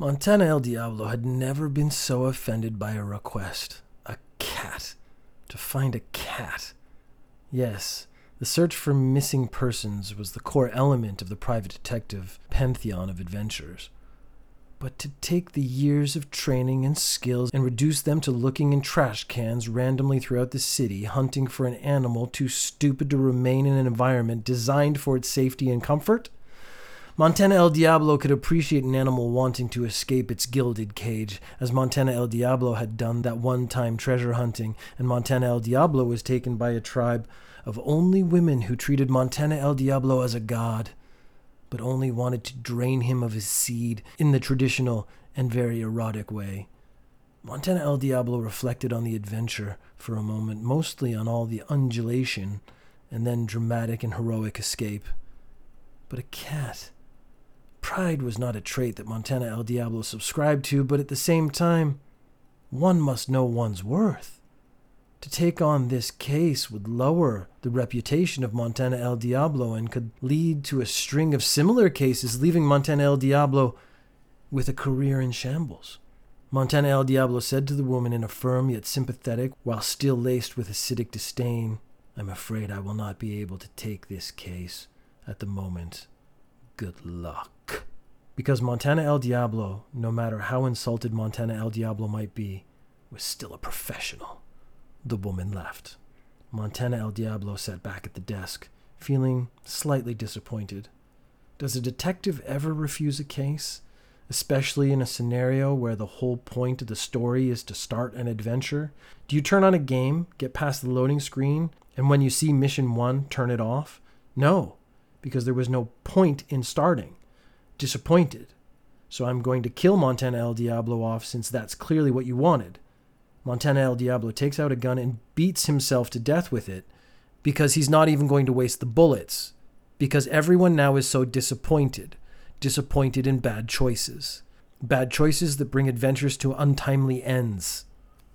Montana El Diablo had never been so offended by a request. A cat. To find a cat. Yes, the search for missing persons was the core element of the private detective pantheon of adventures. But to take the years of training and skills and reduce them to looking in trash cans randomly throughout the city, hunting for an animal too stupid to remain in an environment designed for its safety and comfort? Montana El Diablo could appreciate an animal wanting to escape its gilded cage, as Montana El Diablo had done that one time treasure hunting, and Montana El Diablo was taken by a tribe of only women who treated Montana El Diablo as a god, but only wanted to drain him of his seed in the traditional and very erotic way. Montana El Diablo reflected on the adventure for a moment, mostly on all the undulation and then dramatic and heroic escape. But a cat. Pride was not a trait that Montana El Diablo subscribed to, but at the same time, one must know one's worth. To take on this case would lower the reputation of Montana El Diablo and could lead to a string of similar cases, leaving Montana El Diablo with a career in shambles. Montana El Diablo said to the woman in a firm yet sympathetic, while still laced with acidic disdain, I'm afraid I will not be able to take this case at the moment. Good luck. Because Montana El Diablo, no matter how insulted Montana El Diablo might be, was still a professional. The woman left. Montana El Diablo sat back at the desk, feeling slightly disappointed. Does a detective ever refuse a case? Especially in a scenario where the whole point of the story is to start an adventure? Do you turn on a game, get past the loading screen, and when you see mission one, turn it off? No, because there was no point in starting. Disappointed. So I'm going to kill Montana El Diablo off since that's clearly what you wanted. Montana El Diablo takes out a gun and beats himself to death with it because he's not even going to waste the bullets. Because everyone now is so disappointed, disappointed in bad choices. Bad choices that bring adventures to untimely ends.